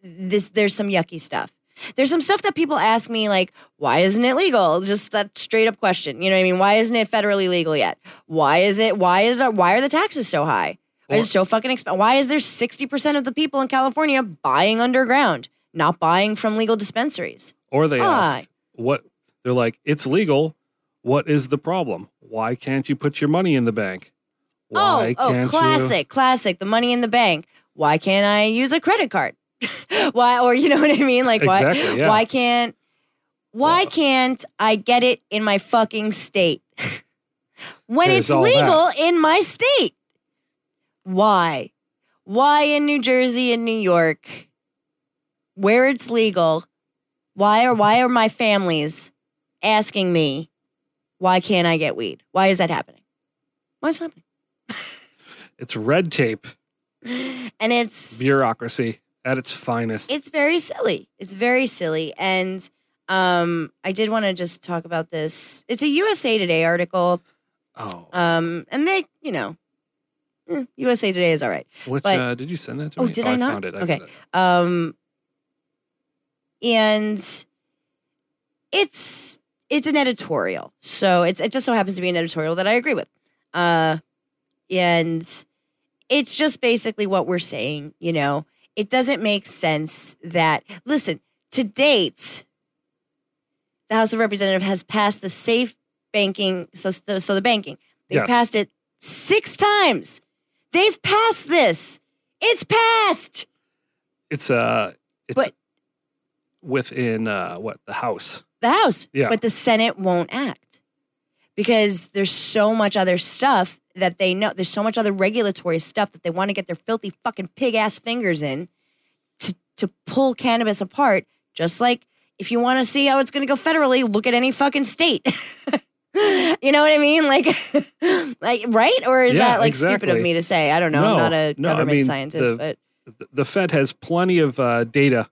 A: this there's some yucky stuff. There's some stuff that people ask me like, why isn't it legal? Just that straight up question. You know what I mean? Why isn't it federally legal yet? Why is it? Why is that? Why are the taxes so high? Why is it so fucking expensive? Why is there sixty percent of the people in California buying underground, not buying from legal dispensaries?
B: Or they
A: Why?
B: ask, what? They're like, it's legal. What is the problem? Why can't you put your money in the bank? Oh, why
A: oh, oh,
B: can't
A: classic, classic. The money in the bank. Why can't I use a credit card? why, or you know what I mean? Like, why?
B: Exactly, yeah.
A: Why can't? Why
B: Well-
A: can't I get it in my fucking state when
B: There's
A: it's legal
B: that.
A: in my state? Why? Why in New Jersey and New York, where it's legal? Why are why are my families asking me why can't I get weed? Why is that happening? Why is happening?
B: It's red tape,
A: and it's
B: bureaucracy at its finest.
A: it's very silly. It's very silly. And um, I did want to just talk about this. It's a USA Today article.
B: oh,
A: Um, and they, you know, eh, USA Today is all right.
B: which
A: but-
B: uh, did you send that to me?
A: Oh,
B: me?
A: did I not?
B: found it. I
A: Okay. Um, and it's it's an editorial, so it's it just so happens to be an editorial that I agree with. Uh, and it's just basically what we're saying. You know, it doesn't make sense that listen to date. The House of Representatives has passed the safe banking. So so the banking they've
B: Yes.
A: passed it six times. They've passed this. It's passed.
B: It's uh, it's
A: But-
B: within uh, what the house.
A: the House,
B: Yeah.
A: but the Senate won't act because there's so much other stuff that they know. There's so much other regulatory stuff that they want to get their filthy fucking pig ass fingers in to to pull cannabis apart. Just like if you want to see how it's going to go federally, look at any fucking state. you know what I mean? Like, like right? Or is
B: Yeah,
A: that like stupid of me to say? I don't know. I'm not a
B: no, I
A: government
B: mean,
A: scientist,
B: the-
A: but
B: the- the Fed has plenty of uh, data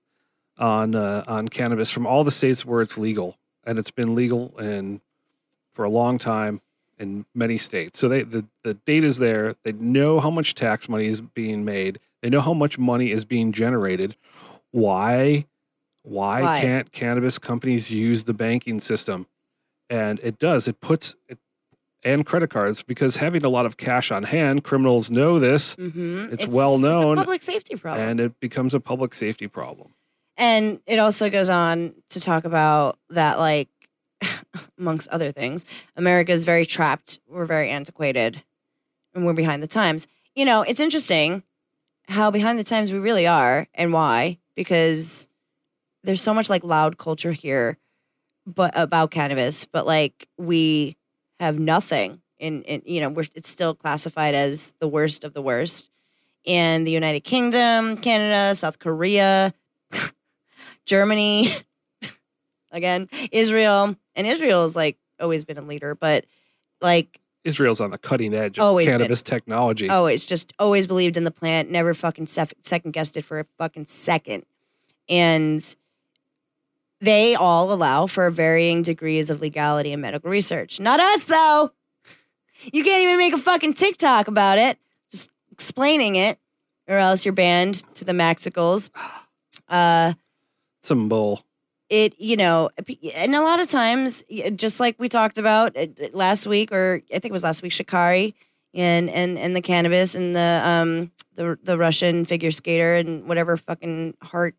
B: on uh, on cannabis from all the states where it's legal, and it's been legal and for a long time in many states. So they the the is there. They know how much tax money is being made. They know how much money is being generated. Why? Why,
A: Why?
B: can't cannabis companies use the banking system? And it does. It puts it and credit cards because having a lot of cash on hand, criminals know this
A: mhm.
B: It's well
A: It's
B: known,
A: a public safety problem.
B: and it becomes a public safety problem.
A: And it also goes on to talk about that, like, amongst other things, America is very trapped. We're very antiquated and we're behind the times. You know, it's interesting how behind the times we really are and why, because there's so much like loud culture here but about cannabis, but like we have nothing in, in you know, we're, it's still classified as the worst of the worst. in the United Kingdom, Canada, South Korea, Germany, again, Israel, and Israel's like always been a leader, but like
B: Israel's on the cutting edge of
A: Always been.
B: cannabis technology.
A: always just always believed in the plant, never fucking sef- second guessed it for a fucking second. And they all allow for varying degrees of legality in medical research. Not us though. You can't even make a fucking TikTok about it, just explaining it, or else you're banned to the Maxicals. Uh
B: Some bull.
A: It you know and a lot of times just like we talked about uh, last week or i think it was last week Sha'Carri and and and the cannabis and the um the the russian figure skater and whatever fucking heart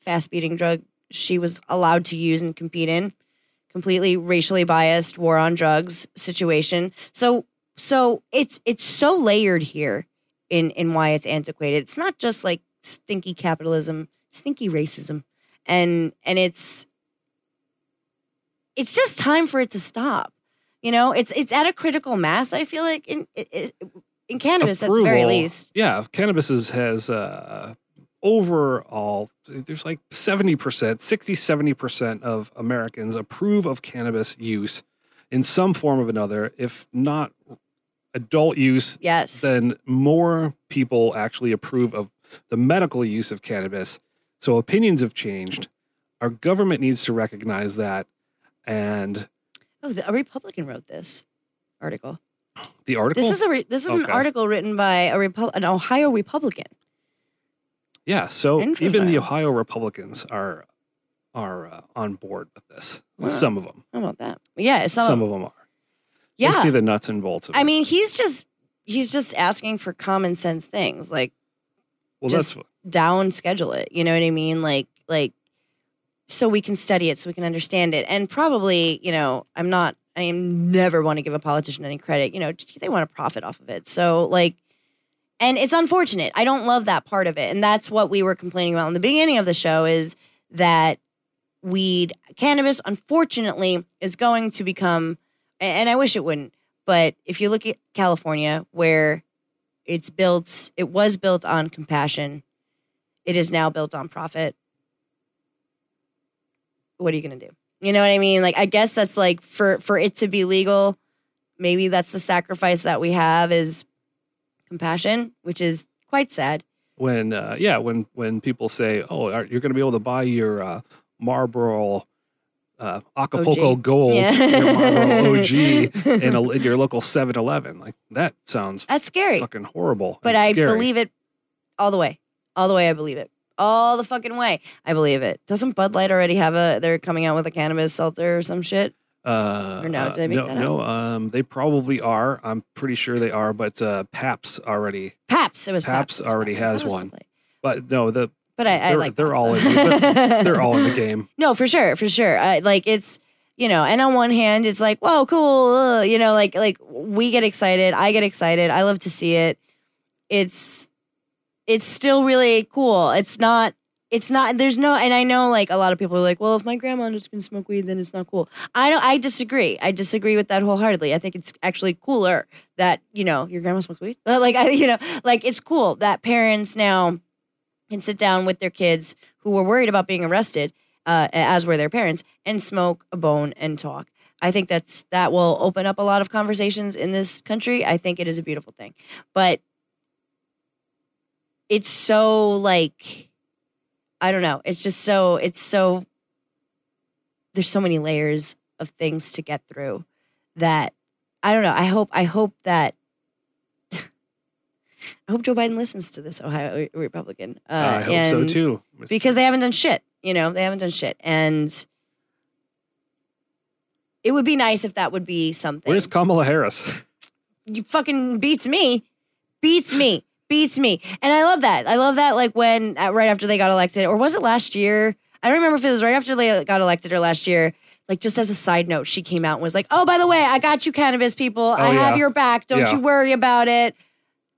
A: fast beating drug she was allowed to use and compete in. Completely racially biased war on drugs situation. So so it's it's so layered here in in why it's antiquated. It's not just like stinky capitalism stinky racism and and it's it's just time for it to stop. You know, it's it's at a critical mass. I feel like in in, in cannabis at the very least.
B: Yeah, cannabis is, has uh, overall, there's like 70%, 60, 70% of Americans approve of cannabis use in some form of another. If not adult use,
A: Yes,
B: then more people actually approve of the medical use of cannabis. So opinions have changed. Our government needs to recognize that. And
A: oh, the, a Republican wrote this article.
B: the article,
A: This is a re, this is an article written by a Repu- an Ohio Republican.
B: yeah. So even the Ohio Republicans are are uh, on board with this.
A: Wow.
B: Some of them.
A: How about that? Yeah, some,
B: Some of them are.
A: yeah.
B: They see the nuts and bolts of it.
A: I mean, he's just he's just asking for common sense things like
B: well,
A: just-
B: that's
A: down schedule it. You know what I mean? Like like so we can study it, so we can understand it. And probably, you know, I'm not I am never want to give a politician any credit. You know, they want to profit off of it. So like and it's unfortunate. I don't love that part of it. And that's what we were complaining about in the beginning of the show is that weed cannabis unfortunately is going to become and I wish it wouldn't, but if you look at California where it's built it was built on compassion it is now built on profit. What are you going to do? You know what I mean? Like I guess that's like for for it to be legal, maybe that's the sacrifice that we have is compassion, which is quite sad.
B: when uh, yeah when when people say oh are- you're going to be able to buy your uh, Marlboro uh, Acapulco
A: OG.
B: Gold
A: Yeah.
B: Marlboro OG in, a, in your local 7-Eleven like that sounds
A: That's scary.
B: fucking horrible
A: But I
B: scary.
A: believe it all the way. All the way I believe it. All the fucking way. I believe it. Doesn't Bud Light already have a they're coming out with a cannabis seltzer or some shit?
B: uh,
A: or no,
B: uh,
A: did I make
B: no,
A: that up?
B: no um, they probably are I'm pretty sure they are but uh, Pabst already
A: Pabst. It was
B: Pabst.
A: It was
B: already
A: thought
B: has one. But no the
A: But I, I
B: they're,
A: like
B: they're
A: Pabst,
B: all in they're all in the game
A: No, for sure, for sure. I, like it's you know, and on one hand, it's like, whoa, cool, uh, you know, like like we get excited, I get excited, I love to see it. It's it's still really cool. It's not. It's not. There's no. And I know, like a lot of people are like, well, if my grandma just can smoke weed, then it's not cool. I don't. I disagree. I disagree with that wholeheartedly. I think it's actually cooler that you know your grandma smokes weed. Like I, you know, like it's cool that parents now can sit down with their kids who were worried about being arrested uh, as were their parents, and smoke a bone and talk. I think that's that will open up a lot of conversations in this country. I think it is a beautiful thing, but it's so like I don't know. It's just so it's so there's so many layers of things to get through that I don't know. I hope I hope that I hope Joe Biden listens to this Ohio Republican. Uh,
B: I hope
A: and
B: so too
A: because they haven't done shit. You know, they haven't done shit, and it would be nice if that would be something.
B: where's Kamala Harris
A: you fucking beats me, beats me, beats me, and I love that. I love that. Like when uh, right after they got elected, or was it last year? I don't remember if it was right after they got elected or last year. Like just as a side note, she came out and was like, "Oh, by the way, I got you, cannabis people. I have your back. Don't
B: Yeah.
A: you worry about it.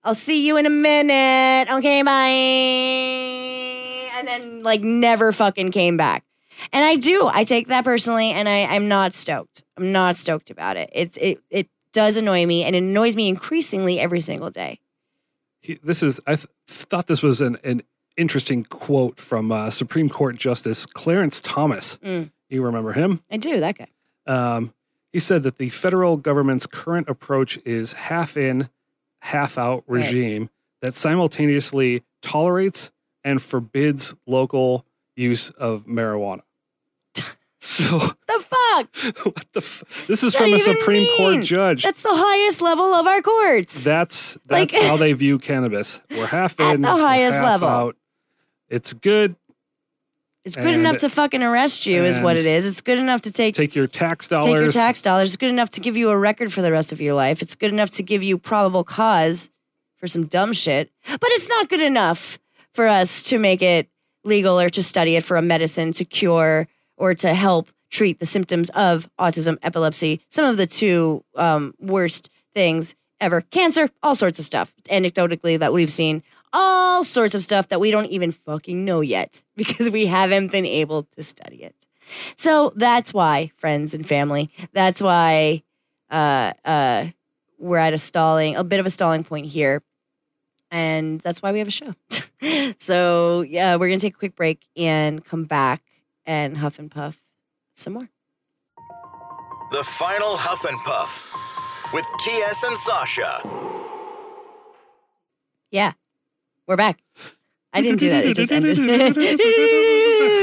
A: I'll see you in a minute. Okay, bye." And then like never fucking came back. And I do. I take that personally, and I I'm not stoked. I'm not stoked about it. It's it it does annoy me and it annoys me increasingly every single day.
B: This is I th- thought this was an, an interesting quote from uh, Supreme Court Justice Clarence Thomas.
A: Mm.
B: You remember him?
A: I do, that guy.
B: Um, he said that the federal government's current approach is half in, half out
A: Right.
B: regime that simultaneously tolerates and forbids local use of marijuana. so
A: The fuck?
B: what the f- this is
A: What
B: from a Supreme
A: mean?
B: Court judge.
A: That's the highest level of our courts.
B: That's
A: Like-
B: how they view cannabis. We're half
A: At
B: in,
A: the highest level.
B: Out. It's good.
A: it's good
B: and-
A: enough to fucking arrest you, is what it is. It's good enough to take
B: Take your tax dollars.
A: take your tax dollars. It's good enough to give you a record for the rest of your life. It's good enough to give you probable cause for some dumb shit. But it's not good enough for us to make it legal or to study it for a medicine to cure or to help treat the symptoms of autism, epilepsy, some of the two um, worst things ever cancer, all sorts of stuff, anecdotally, that we've seen. All sorts of stuff that we don't even fucking know yet because we haven't been able to study it. So that's why, friends and family, that's why uh, uh, we're at a stalling, a bit of a stalling point here. And that's why we have a show. so, yeah, we're going to take a quick break and come back and huff and puff some more.
C: The final Huff and Puff with TS and Sasha.
A: Yeah, we're back. I didn't do that. It just ended.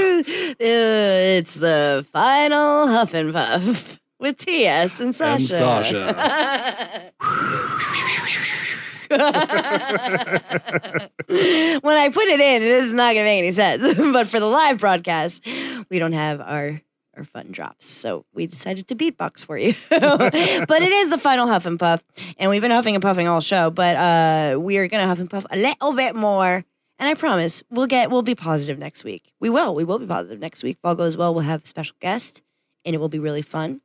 A: Uh, it's the final huff and puff with TS and Sasha.
B: And
A: when I put it in, it is not going to make any sense. but for the live broadcast, we don't have our our fun drops, so we decided to beatbox for you. but it is the final huff and puff, and we've been huffing and puffing all show. But uh, we are going to huff and puff a little bit more. And I promise we'll get we'll be positive next week. We will. We will be positive next week. If all goes well, we'll have a special guest and it will be really fun.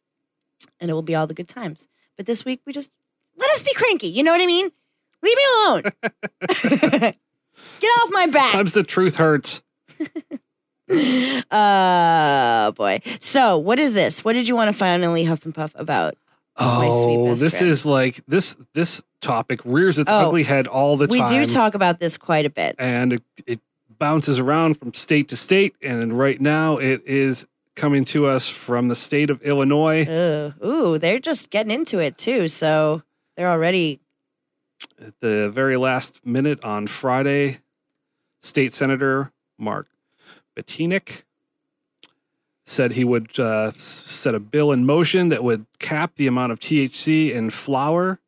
A: And it will be all the good times. But this week we just let us be cranky. You know what I mean? Leave me alone. get off my back.
B: Sometimes the truth hurts.
A: Uh boy. So what is this? What did you want to finally huff and puff about? My sweet
B: Oh, this
A: friend.
B: is like this. This topic rears its
A: Oh,
B: ugly head all the time.
A: We do talk about this quite a bit.
B: and it, it bounces around from state to state. And right now, it is coming to us from the state of Illinois.
A: Ugh. ooh, they're just getting into it too. So they're already
B: At the very last minute on Friday, State Senator Mark Batinick said he would uh, set a bill in motion that would cap the amount of THC in flour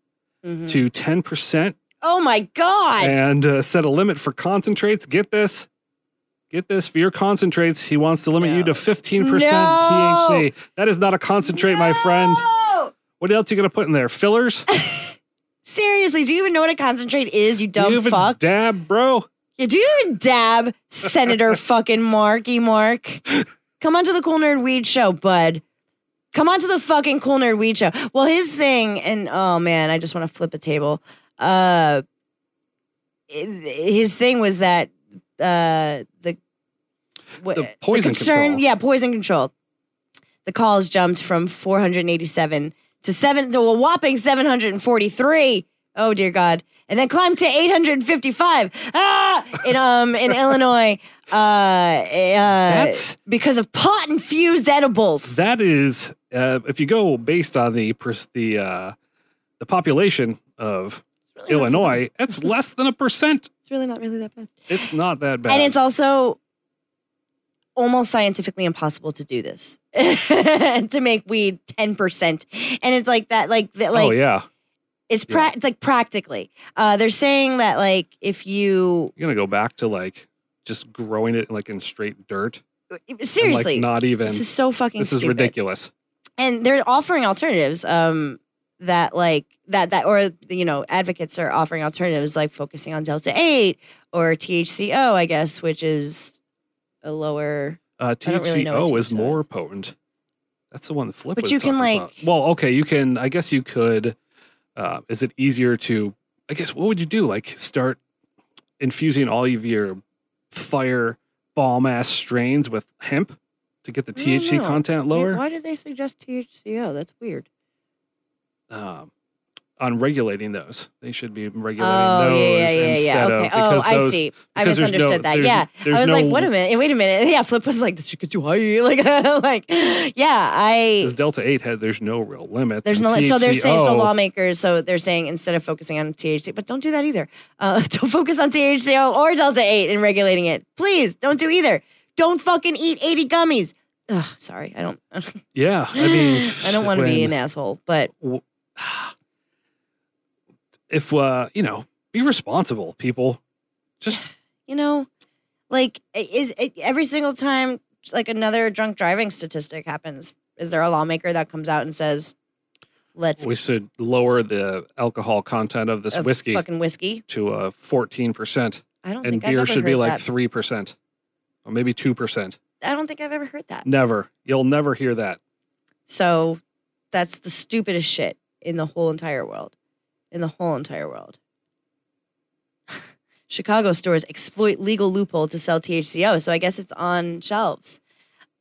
A: Mhm.
B: to 10%
A: Oh my god.
B: and uh, set a limit for concentrates. Get this. Get this for your concentrates. He wants to limit you to 15%
A: No.
B: THC. That is not a concentrate, my friend. What else are you going to put in there? Fillers?
A: Seriously, do you even know what a concentrate is, you dumb
B: you even
A: fuck?
B: dab, bro.
A: Yeah, do you even dab, Senator fucking Marky Mark? Come on to the Cool Nerd Weed Show, bud. Come on to the fucking Cool Nerd Weed Show. Well, his thing, and oh man, I just want to flip a table. Uh, his thing was that uh, the what,
B: The poison
A: concern,
B: control.
A: yeah, poison control. The calls jumped from 487 to seven to a whopping 743. Oh dear God! And then climbed to 855. Ah, in um in Illinois, uh, uh,
B: That's-
A: because of pot infused edibles.
B: That is, uh, if you go based on the the uh, the population of
A: really so
B: Illinois, it's less than a percent.
A: It's really not really that bad.
B: It's not that bad.
A: And it's also almost scientifically impossible to do this to make weed 10% and it's like that like that like
B: oh yeah,
A: it's pra- it's like practically uh they're saying that like if you
B: you're gonna go back to like just growing it like in straight dirt. and,
A: seriously
B: like, not even.
A: this is so fucking
B: This is
A: stupid.
B: ridiculous.
A: and they're offering alternatives um that like that that or you know advocates are offering alternatives like focusing on delta 8 or THCO I guess which is a lower
B: Uh,
A: don't really
B: THCO is
A: THCO
B: more
A: is.
B: potent. That's the one that Flip
A: But you can, like-
B: about. Well, okay, you can. I guess you could. Uh, is it easier to? I guess what would you do? Like start infusing all of your fire bomb ass strains with hemp to get the THC
A: know.
B: content lower.
A: Why did they suggest THCO? That's weird.
B: Um, on regulating those. They should be regulating
A: Oh
B: those
A: yeah, yeah, yeah, yeah.
B: instead
A: Okay.
B: of
A: Oh, I
B: those,
A: see. I
B: there's no-
A: misunderstood that. Yeah, I was like, wait a minute, wait a minute. Yeah, Flip was like, this should get too high. Like, like, yeah, I.
B: Because Delta Eight had there's no real limits.
A: There's no, so they're saying so lawmakers. So they're saying instead of focusing on THC, but don't do that either. Uh, don't focus on THCO or Delta Eight and regulating it. Please don't do either. Don't fucking eat 80 gummies. Ugh, sorry, I don't.
B: Yeah, I mean,
A: I don't want to be an asshole, but
B: if uh, you know, be responsible, people. Just
A: you know, like is every single time like another drunk driving statistic happens, is there a lawmaker that comes out and says, "Let's
B: we should lower the alcohol content of this
A: of
B: whiskey
A: fucking whiskey"?
B: to uh, fourteen percent,
A: I don't
B: and
A: think
B: beer should be like three percent, or maybe two percent.
A: I don't think I've ever heard that.
B: Never, you'll never hear that.
A: So that's the stupidest shit in the whole entire world. In the whole entire world. Chicago stores exploit legal loophole to sell THCO. So I guess it's on shelves.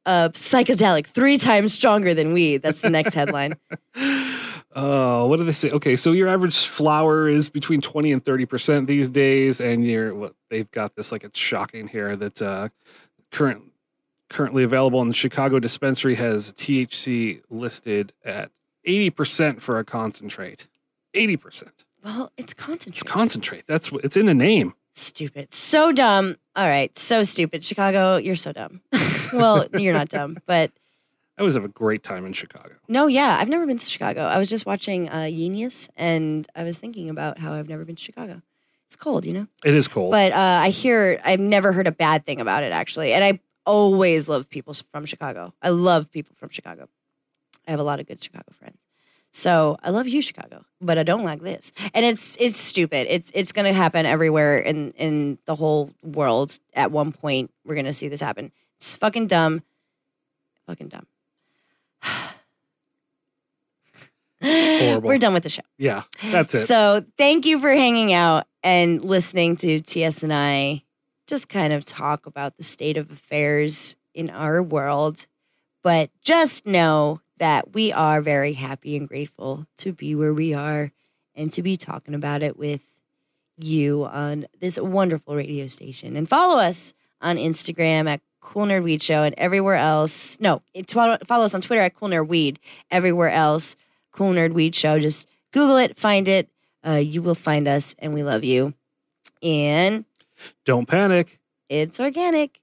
A: Uh, psychedelic, three times stronger than weed. That's the next headline.
B: Oh, what do they say? Okay, so your average flower is between twenty and thirty percent these days, and you're what they've got this like it's shocking here that uh, current currently available in the Chicago dispensary has THC listed at eighty percent for a concentrate. Eighty percent.
A: Well, it's
B: concentrate.
A: It's
B: concentrate. That's what it's in the name.
A: stupid. So dumb. All right. So stupid. Chicago, you're so dumb. well, you're not dumb, but
B: I always have a great time in Chicago.
A: No, yeah, I've never been to Chicago. I was just watching uh, Genius, and I was thinking about how I've never been to Chicago. It's cold, you know.
B: It is cold.
A: But uh, I hear I've never heard a bad thing about it actually, and I always love people from Chicago. I love people from Chicago. I have a lot of good Chicago friends. So I love you, Chicago, but I don't like this. And it's it's stupid. It's it's gonna happen everywhere in in the whole world. At one point, we're gonna see this happen. It's fucking dumb. Fucking dumb. We're done with the show.
B: yeah, that's it.
A: So thank you for hanging out and listening to TS and I just kind of talk about the state of affairs in our world. But just know that we are very happy and grateful to be where we are and to be talking about it with you on this wonderful radio station. And follow us on Instagram at Cool Nerd Weed Show and everywhere else. No, follow us on Twitter at Cool Nerd Weed. Everywhere else, Cool Nerd Weed Show. Just Google it, find it. Uh, you will find us, and we love you. And
B: Don't panic.
A: it's organic.